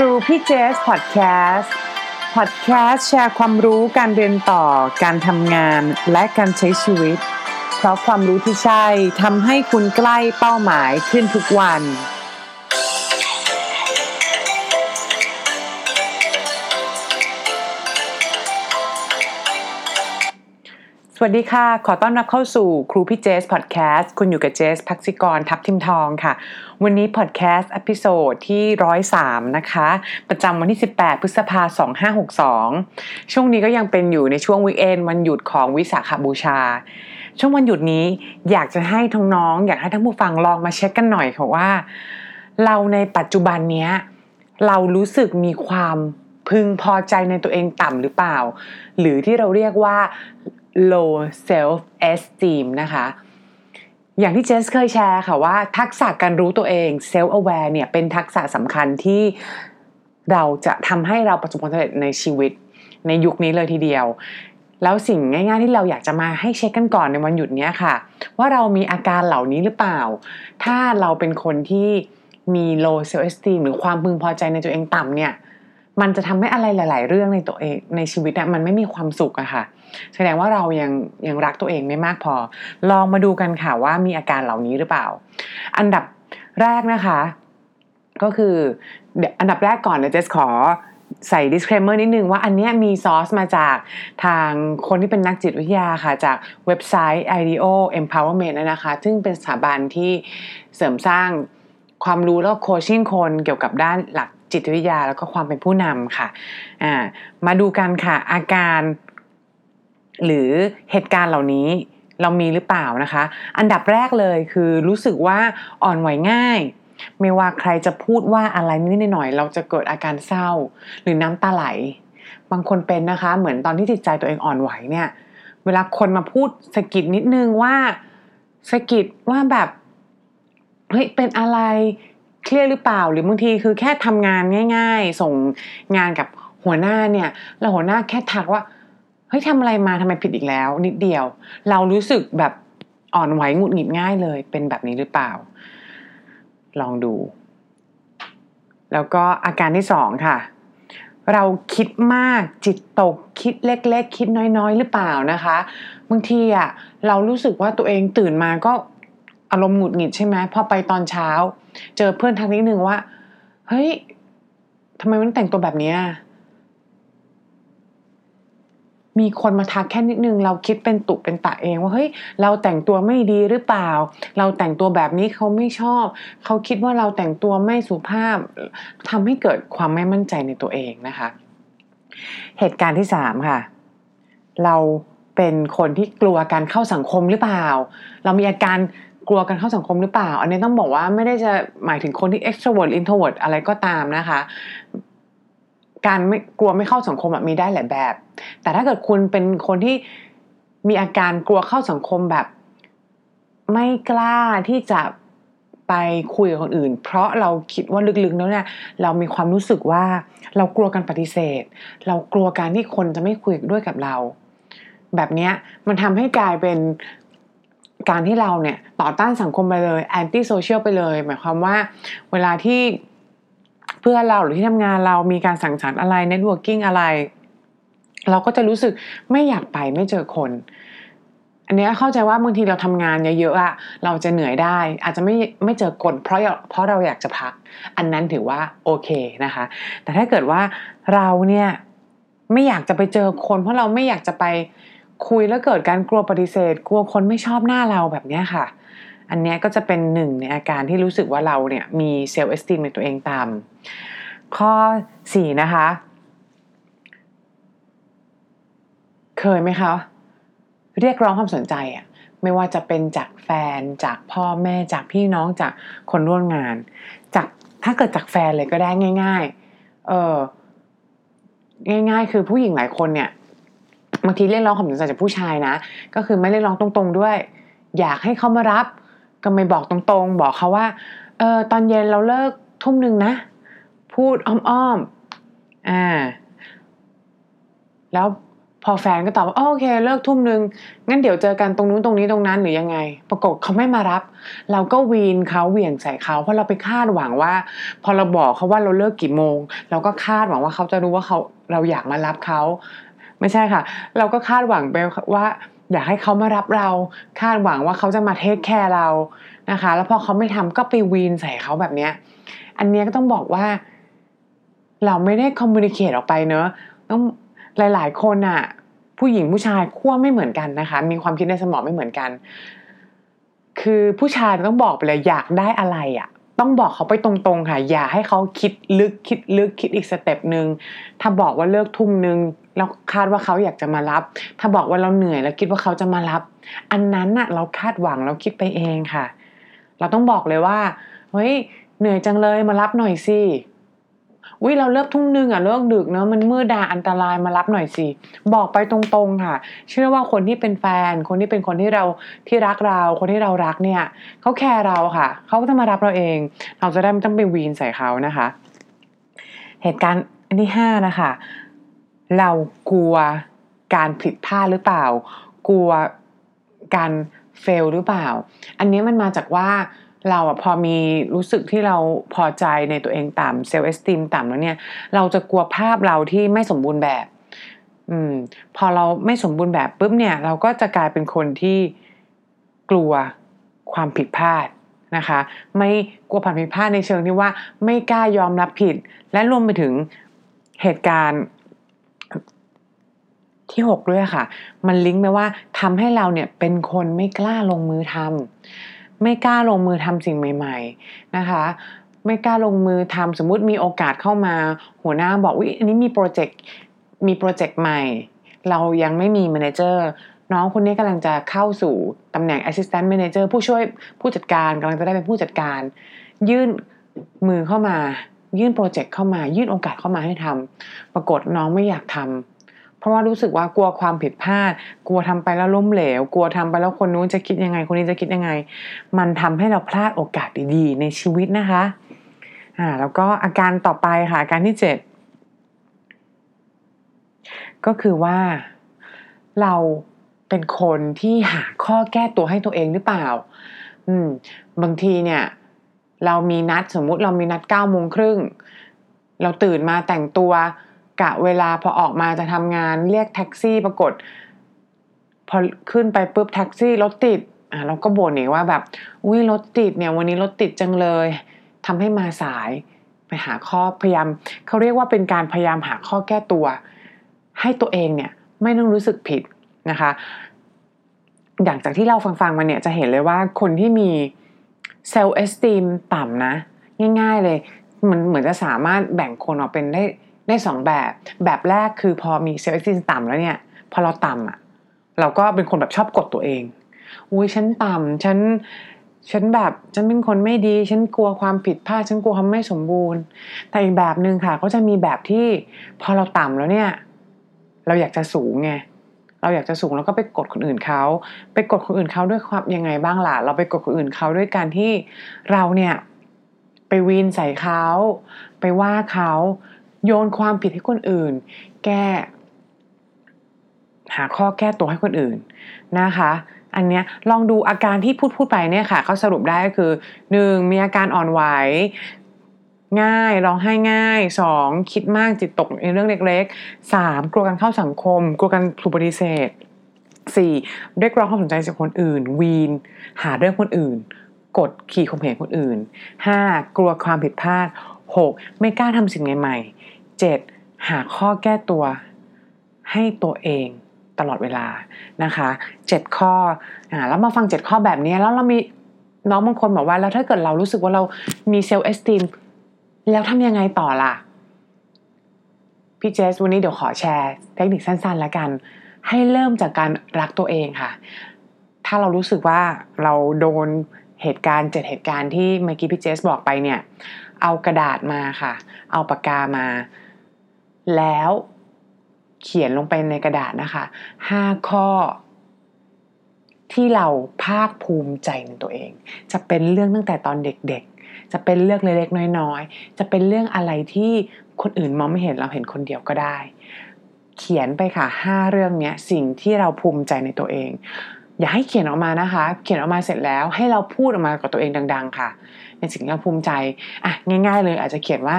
ครูพี่เจสพอดแคสต์พอดแคสต์แชร์ความรู้การเรียนต่อการทำงานและการใช้ชีวิต เพราะความรู้ที่ใช่ทำให้คุณใกล้เป้าหมายขึ้นทุกวัน สวัสดีค่ะ ขอต้อนรับเข้าสู่ครูพี่เจสพอดแคสต์คุณอยู่กับเจสพักซิกรทับทิมทองค่ะ วันนี้พอดแคสต์ episode ที่103นะคะ ประจำวันที่ 18 พฤษภาคม2562ช่วงนี้ก็ยังเป็นอยู่ในช่วง weekend วันหยุดของวิสาขบูชา ช่วงวันหยุดนี้อยากจะให้ทั้งน้อง อยากให้ท่านผู้ฟังลองมาเช็คกันหน่อยค่ะว่า เราในปัจจุบันเนี้ยเรารู้สึกมีความพึงพอใจในตัวเองต่ำหรือเปล่า หรือที่เราเรียกว่า low self esteem นะคะ อย่างที่เจสเคยแชร์ค่ะว่าทักษะการรู้ตัวเอง self aware เนี่ยเป็นทักษะสำคัญที่เราจะทำให้เราประสบความสำเร็จในชีวิตในยุคนี้เลยทีเดียว แล้วสิ่งง่าย ๆ ที่เราอยากจะมาให้เช็คกันก่อนในวันหยุดนี้ค่ะ ว่าเรามีอาการเหล่านี้หรือเปล่า ถ้าเราเป็นคนที่มี low self esteem หรือความพึงพอใจในตัวเองต่ำเนี่ย มันจะทำให้อะไรหลาย ๆ เรื่องในตัวเองในชีวิตเนี่ยมันไม่มีความสุขอะค่ะ แสดงว่าเรายังยังรักตัวเองไม่มากพอ ลองมาดูกันค่ะว่ามีอาการเหล่านี้หรือเปล่า อันดับแรกนะคะ ก็คืออันดับแรกก่อนเดี๋ยวเจสขอใส่ disclaimer นิดนึงว่าอันเนี้ยมีซอสมาจากทางคนที่เป็นนักจิตวิทยาค่ะ จากเว็บไซต์ IDEO Empowerment นะคะ ซึ่งเป็นสถาบันที่เสริมสร้างความรู้แล้วโคชชิ่งคนเกี่ยวกับด้านหลัก จิตวิทยาแล้วก็ความเป็นผู้นำค่ะอ่ามาดูกันค่ะอาการ หรือเหตุการณ์เหล่านี้เรามีหรือเปล่านะคะ อันดับแรกเลยคือรู้สึกว่าอ่อนไหวง่าย ไม่ว่าใครจะพูดว่าอะไรนิดหน่อย เราจะเกิดอาการเศร้า หรือน้ำตาไหล บางคนเป็นนะคะ เหมือนตอนที่จิตใจตัวเองอ่อนไหวเนี่ย เวลาคนมาพูดสะกิดนิดนึงว่าสะกิดว่าแบบเฮ้ยเป็นอะไร เครียดหรือเปล่า หรือบางทีคือแค่ทำงานง่าย ๆ ส่งงานกับหัวหน้าเนี่ยแล้วหัวหน้าแค่ทักว่าเฮ้ยทำอะไรมาทำไมผิดอีกแล้ว นิดเดียว เรารู้สึกแบบอ่อนไหวหงุดหงิดง่ายเลย เป็นแบบนี้หรือเปล่า ลองดู แล้วก็อาการที่สองค่ะ เราคิดมากจิตตกคิดเล็ก ๆ คิดน้อยๆ หรือเปล่านะคะบางทีอะเรารู้สึกว่าตัวเองตื่นมาก็อารมณ์หงุดหงิดใช่ไหมพอไปตอนเช้า เจอเพื่อนทักนิดนึงว่า เฮ้ยทำไมมันแต่งตัวแบบนี้มีคนมาทักแค่นิดนึง เราคิดเป็นตุเป็นตะเองว่าเฮ้ยเราแต่งตัวไม่ดีหรือเปล่า เราแต่งตัวแบบนี้เขาไม่ชอบ เขาคิดว่าเราแต่งตัวไม่สุภาพทำให้เกิดความไม่มั่นใจในตัวเองนะคะ เหตุการณ์ที่สามค่ะ เราเป็นคนที่กลัวการเข้าสังคมหรือเปล่า เรามีอาการ กลัวการเข้าสังคมหรือเปล่า อันนี้ต้องบอกว่าไม่ได้จะหมายถึงคนที่ extrovert introvert อะไรก็ตามนะคะ การไม่กลัวไม่เข้าสังคมมีได้หลายแบบ แต่ถ้าเกิดคุณเป็นคนที่มีอาการกลัวเข้าสังคมแบบ ไม่กล้าที่จะไปคุยกับคนอื่น เพราะเราคิดว่าลึกๆแล้วเนี่ยเรามีความรู้สึกว่าเรากลัวการปฏิเสธ เรากลัวการที่คนจะไม่คุยด้วยกับเรา แบบนี้มันทำให้กลายเป็น การที่เราเนี่ยต่อต้านสังคมไปเลย antisocial ไปเลย หมายความว่าเวลาที่เพื่อนเราหรือที่ทำงานเรามีการสังสรรค์อะไร networking อะไร เราก็จะรู้สึกไม่อยากไปไม่เจอคน อันนี้เข้าใจว่าบางทีเราทำงานเยอะๆอะเราจะเหนื่อยได้ อาจจะไม่ไม่เจอคนเพราะเพราะเราอยากจะพัก อันนั้นถือว่าโอเคนะคะ แต่ถ้าเกิดว่าเราเนี่ยไม่อยากจะไปเจอคน เพราะเราไม่อยากจะไป คุยแล้วเกิดการกลัวปฏิเสธ กลัวคนไม่ชอบหน้าเราแบบนี้ค่ะ อันนี้ก็จะเป็นหนึ่งในอาการที่รู้สึกว่าเราเนี่ยมีเซลล์เอสติมในตัวเองต่ำข้อสี่นะคะ เคยไหมคะเรียกร้องความสนใจอะไม่ว่าจะเป็นจากแฟนจากพ่อแม่จากพี่น้องจากคนร่วมงาน จากถ้าเกิดจากแฟนเลยก็ได้ง่าย ๆ เออง่าย ๆ คือผู้หญิงหลายคนเนี่ย บางทีเรียกร้องความสนใจจากผู้ชายนะ ก็คือไม่เรียกร้องตรงๆด้วย อยากให้เขามารับ ก็ไม่บอกตรงๆ บอกเขาว่าเออตอนเย็นเราเลิกทุ่มหนึ่งนะ พูดอ้อมๆอ่า แล้วพอแฟนก็ตอบว่าโอเค เลิกทุ่มนึง งั้นเดี๋ยวเจอกันตรงนู้นตรงนี้ตรงนั้นหรือยังไง ปรากฏเขาไม่มารับ เราก็วีนเขาเหวี่ยงใส่เขาเพราะเราไปคาดหวังว่า พอเราบอกเขาว่าเราเลิกกี่โมง เราก็คาดหวังว่าเขาจะรู้ว่าเขาเราอยากมารับเขา ไม่ใช่ค่ะ เราก็คาดหวังไปว่าอยากให้เขามารับเรา คาดหวังว่าเขาจะมาเทคแคร์เรานะคะ แล้วพอเขาไม่ทำก็ไปวีนใส่เขาแบบเนี้ยอันนี้ก็ต้องบอกว่า เราไม่ได้ communicate ออกไปเนอะต้องหลาย ๆ คนอะผู้หญิงผู้ชายขั้วไม่เหมือนกันนะคะ มีความคิดในสมองไม่เหมือนกัน คือผู้ชายต้องบอกไปเลยอยากได้อะไรอะต้องบอกเขาไปตรงๆค่ะ อย่าให้เขาคิดลึกคิดลึกคิดอีก step หนึ่งถ้าบอกว่าเลิกทุ่มหนึ่ง แล้วคาดว่าเขาอยากจะมารับ ถ้าบอกว่าเราเหนื่อยแล้วคิดว่าเขาจะมารับ อันนั้นน่ะเราคาดหวังเราคิดไปเองค่ะ เราต้องบอกเลยว่าเฮ้ยเหนื่อยจังเลยมารับหน่อยสิอุ้ยเราเลิกทุ่มหนึ่งอะเลิกดึกเนาะมันมืดดาอันตรายมารับหน่อยสิบอกไปตรงๆค่ะ เชื่อว่าคนที่เป็นแฟน คนที่เป็นคนที่เราที่รักเรา คนที่เรารักเนี่ยเขาแคร์เราค่ะเขาก็จะมารับเราเอง เราจะได้ไม่ต้องไปวีนใส่เขานะคะ เหตุการณ์อันที่ห้านะคะ เรากลัวการผิดพลาดหรือเปล่า กลัวการเฟลหรือเปล่า อันนี้มันมาจากว่าเราอะพอมีรู้สึกที่เราพอใจในตัวเองต่ำเซลล์เอสติมต่ำแล้วเนี่ย เราจะกลัวภาพเราที่ไม่สมบูรณ์แบบ อืม พอเราไม่สมบูรณ์แบบปุ๊บเนี่ย เราก็จะกลายเป็นคนที่กลัวความผิดพลาดนะคะ ไม่กลัวความผิดพลาดในเชิงที่ว่าไม่กล้ายอมรับผิด และรวมไปถึงเหตุการณ์ ที่หกด้วยค่ะ มันลิงก์ไปว่าทำให้เราเนี่ยเป็นคนไม่กล้าลงมือทำไม่กล้าลงมือทำสิ่งใหม่ ๆนะคะไม่กล้าลงมือทำสมมุติมีโอกาสเข้ามา หัวหน้าบอกว่าอันนี้มีโปรเจกต์มีโปรเจกต์ใหม่ เรายังไม่มี manager น้องคนนี้กำลังจะเข้าสู่ตำแหน่ง Assistant Manager ผู้ช่วยผู้จัดการกำลังจะได้เป็นผู้จัดการ ยื่นมือเข้ามา ยื่นโปรเจกต์เข้ามา ยื่นโอกาสเข้ามาให้ทำปรากฏน้องไม่อยากทำ เพราะว่ารู้สึกว่ากลัวความผิดพลาด กลัวทำไปแล้วล้มเหลว กลัวทำไปแล้วคนนู้นจะคิดยังไง คนนี้จะคิดยังไง มันทำให้เราพลาดโอกาสดีๆ ในชีวิตนะคะอ่าแล้วก็อาการต่อไปค่ะอาการที่เจ็ดก็คือว่าเราเป็นคนที่หาข้อแก้ตัวให้ตัวเองหรือเปล่า อืม บางทีเนี่ย เรามีนัดสมมุติเรามีนัดเก้าโมงครึ่งเราตื่นมาแต่งตัว กะเวลาพอออกมาจะทำงานเรียกแท็กซี่ปรากฏ พอขึ้นไปปุ๊บแท็กซี่รถติดอะเราก็บ่นอีกว่าแบบอุ้ยรถติดเนี่ย วันนี้รถติดจังเลยทำให้มาสายไปหาข้อพยายามเขาเรียกว่าเป็นการพยายามหาข้อแก้ตัว ให้ตัวเองเนี่ยไม่ต้องรู้สึกผิดนะคะอย่างจากที่เราฟังๆมาเนี่ยจะเห็นเลยว่าคนที่มี self esteem ต่ำนะ ง่ายๆเลย มันเหมือนจะสามารถแบ่งคนออกเป็นได้ ได้สองแบบแบบแรกคือพอมี self esteem ต่ำแล้วเนี่ย พอเราต่ำอะเราก็เป็นคนแบบชอบกดตัวเองอุ้ยฉันต่ำฉันฉันแบบฉันเป็นคนไม่ดี ฉันกลัวความผิดพลาดฉันกลัวความไม่สมบูรณ์ แต่อีกแบบหนึ่งค่ะก็จะมีแบบที่พอเราต่ำแล้วเนี่ย เราอยากจะสูงไงเราอยากจะสูงแล้วก็ไปกดคนอื่นเขาไปกดคนอื่นเขาด้วยความยังไงบ้างล่ะ เราไปกดคนอื่นเขาด้วยการที่เราเนี่ยไปวีนใส่เขาไปว่าเขา โยนความผิดให้คนอื่น แก้ หาข้อแก้ตัวให้คนอื่นนะคะ อันเนี้ยลองดูอาการที่พูดพูดไปเนี่ยค่ะเขาสรุปได้ก็คือหนึ่งมีอาการอ่อนไหวง่ายร้องไห้ง่ายสองคิดมากจิตตกในเรื่องเล็กๆสามกลัวการเข้าสังคม กลัวการถูกปฏิเสธสี่เรียกร้องความสนใจจากคนอื่น วีน หาเรื่องคนอื่น กดขี่ข่มเหงคนอื่นห้ากลัวความผิดพลาด หกไม่กล้าทำสิ่งใหม่ๆเจ็ดหาข้อแก้ตัวให้ตัวเองตลอดเวลานะคะเจ็ดข้ออ่าแล้วมาฟังเจ็ดข้อแบบนี้แล้วเรามีน้องบางคนบอกว่าแล้วถ้าเกิดเรารู้สึกว่าเรามีเซลล์เอสติมแล้วทำยังไงต่อล่ะ พี่เจสวันนี้เดี๋ยวขอแชร์เทคนิคสั้นๆแล้วกัน ให้เริ่มจากการรักตัวเองค่ะ ถ้าเรารู้สึกว่าเราโดน เหตุการณ์เจ็ดเหตุการณ์ที่เมื่อกี้พี่เจสบอกไปเนี่ย เอากระดาษมาค่ะ เอาปากกามา แล้วเขียนลงไปในกระดาษนะคะห้าข้อ ที่เราภาคภูมิใจในตัวเอง จะเป็นเรื่องตั้งแต่ตอนเด็กๆ จะเป็นเรื่องเล็กๆน้อยๆ จะเป็นเรื่องอะไรที่คนอื่นมองไม่เห็นเราเห็นคนเดียวก็ได้ เขียนไปค่ะห้าเรื่องเนี้ยสิ่งที่เราภูมิใจในตัวเอง อย่าให้เขียนออกมานะคะ เขียนออกมาเสร็จแล้วให้เราพูดออกมากับตัวเองดัง ๆ ค่ะ ในสิ่งที่เราภูมิใจอะง่าย ๆ เลย อาจจะเขียนว่า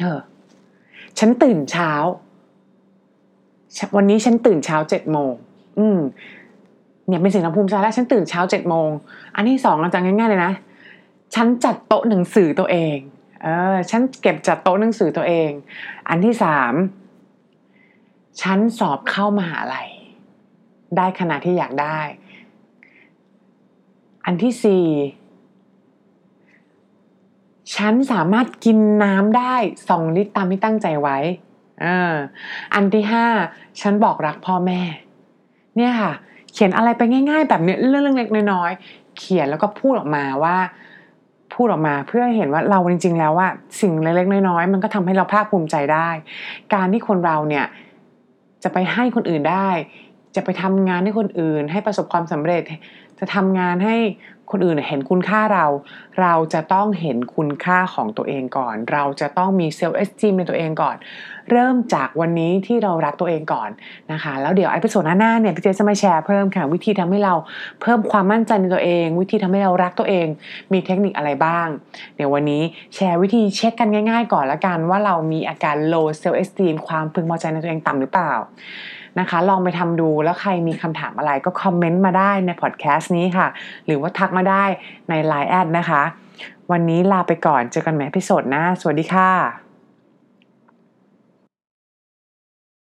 เออ ฉันตื่นเช้า วันนี้ฉันตื่นเช้าเจ็ดโมงอืมเนี่ยเป็นสิ่งที่ภูมิใจแล้วฉันตื่นเช้าเจ็ดโมงอันที่สองอาจารย์ง่ายๆเลยนะฉันจัดโต๊ะหนังสือตัวเองเออฉันเก็บจัดโต๊ะหนังสือตัวเอง อันที่สามฉันสอบเข้ามหาลัย ได้ขนาดที่อยากได้ อันที่สี่ฉันสามารถกินน้ำได้สองลิตรตามที่ตั้งใจไว้ออันที่ห้าฉันบอกรักพ่อแม่ เนี่ยค่ะ เขียนอะไรไปง่าย ๆ แบบเนี้ยเรื่องเล็กๆน้อยๆเขียนแล้วก็พูดออกมาว่า พูดออกมาเพื่อเห็นว่าเราจริง ๆ แล้วว่าสิ่งเล็กๆน้อยๆมันก็ทำให้เราภาคภูมิใจได้ การที่คนเราเนี่ยจะไปให้คนอื่นได้ จะไปทำงานให้คนอื่น ให้ประสบความสำเร็จ จะทำงานให้คนอื่นเห็นคุณค่าเรา เราจะต้องเห็นคุณค่าของตัวเองก่อน เราจะต้องมี self esteem ในตัวเองก่อน เริ่มจากวันนี้ที่เรารักตัวเองก่อนนะคะ แล้วเดี๋ยวไอ episode หน้าเนี่ยพี่เจจะมาแชร์เพิ่มค่ะวิธีทำให้เราเพิ่มความมั่นใจในตัวเอง วิธีทำให้เรารักตัวเอง มีเทคนิคอะไรบ้าง เดี๋ยววันนี้แชร์วิธีเช็คกันง่าย ๆ ก่อนละกันว่าเรามีอาการ low self esteem ความพึงพอใจในตัวเองต่ำหรือเปล่า นะคะ ลองไปทำดูแล้วใครมีคำถามอะไรก็คอมเมนต์มาได้ในพอดแคสต์นี้ค่ะ หรือว่าทักมาได้ใน Line add นะคะ วันนี้ลาไปก่อนเจอกันใหม่ episode หน้าสวัสดีค่ะ